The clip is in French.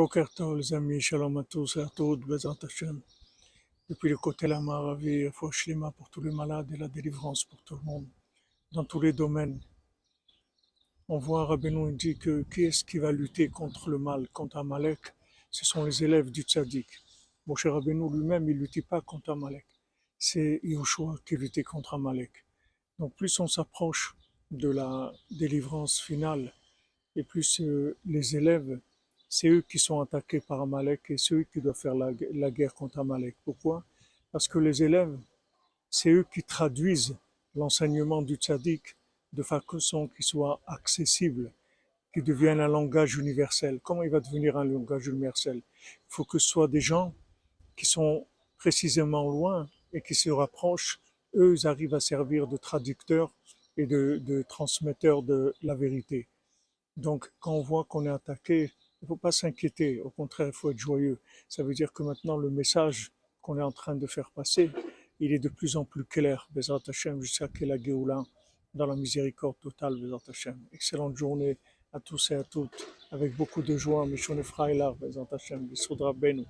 Boker les amis, shalom à tous et à toutes, Bezrat Hashem. Depuis le côté la Maravi, Shlima pour tous les malades et la délivrance pour tout le monde, dans tous les domaines. On voit Rabbeinu dit que qui est-ce qui va lutter contre le mal, contre Amalek? Ce sont les élèves du tzaddik. Moshe Rabbeinu lui-même, il ne luttait pas contre Amalek. C'est Yahushua qui luttait contre Amalek. Donc plus on s'approche de la délivrance finale, et plus euh, les élèves c'est eux qui sont attaqués par Amalek et c'est eux qui doivent faire la, guerre contre Amalek. Pourquoi? Parce que les élèves, c'est eux qui traduisent l'enseignement du tzaddik de façon qui soit accessible, qui devienne un langage universel. Comment il va devenir un langage universel? Il faut que ce soit des gens qui sont précisément loin et qui se rapprochent. Eux, ils arrivent à servir de traducteurs et de, de transmetteurs de la vérité. Donc, quand on voit qu'on est attaqué il ne faut pas s'inquiéter, au contraire, il faut être joyeux. Ça veut dire que maintenant, le message qu'on est en train de faire passer, il est de plus en plus clair, Bezrat Hashem, jusqu'à la Géoula, dans la miséricorde totale, Bezrat Hashem. Excellente journée à tous et à toutes, avec beaucoup de joie, Mishone Frailar, Bezrat Hashem, Bissoudra Benu.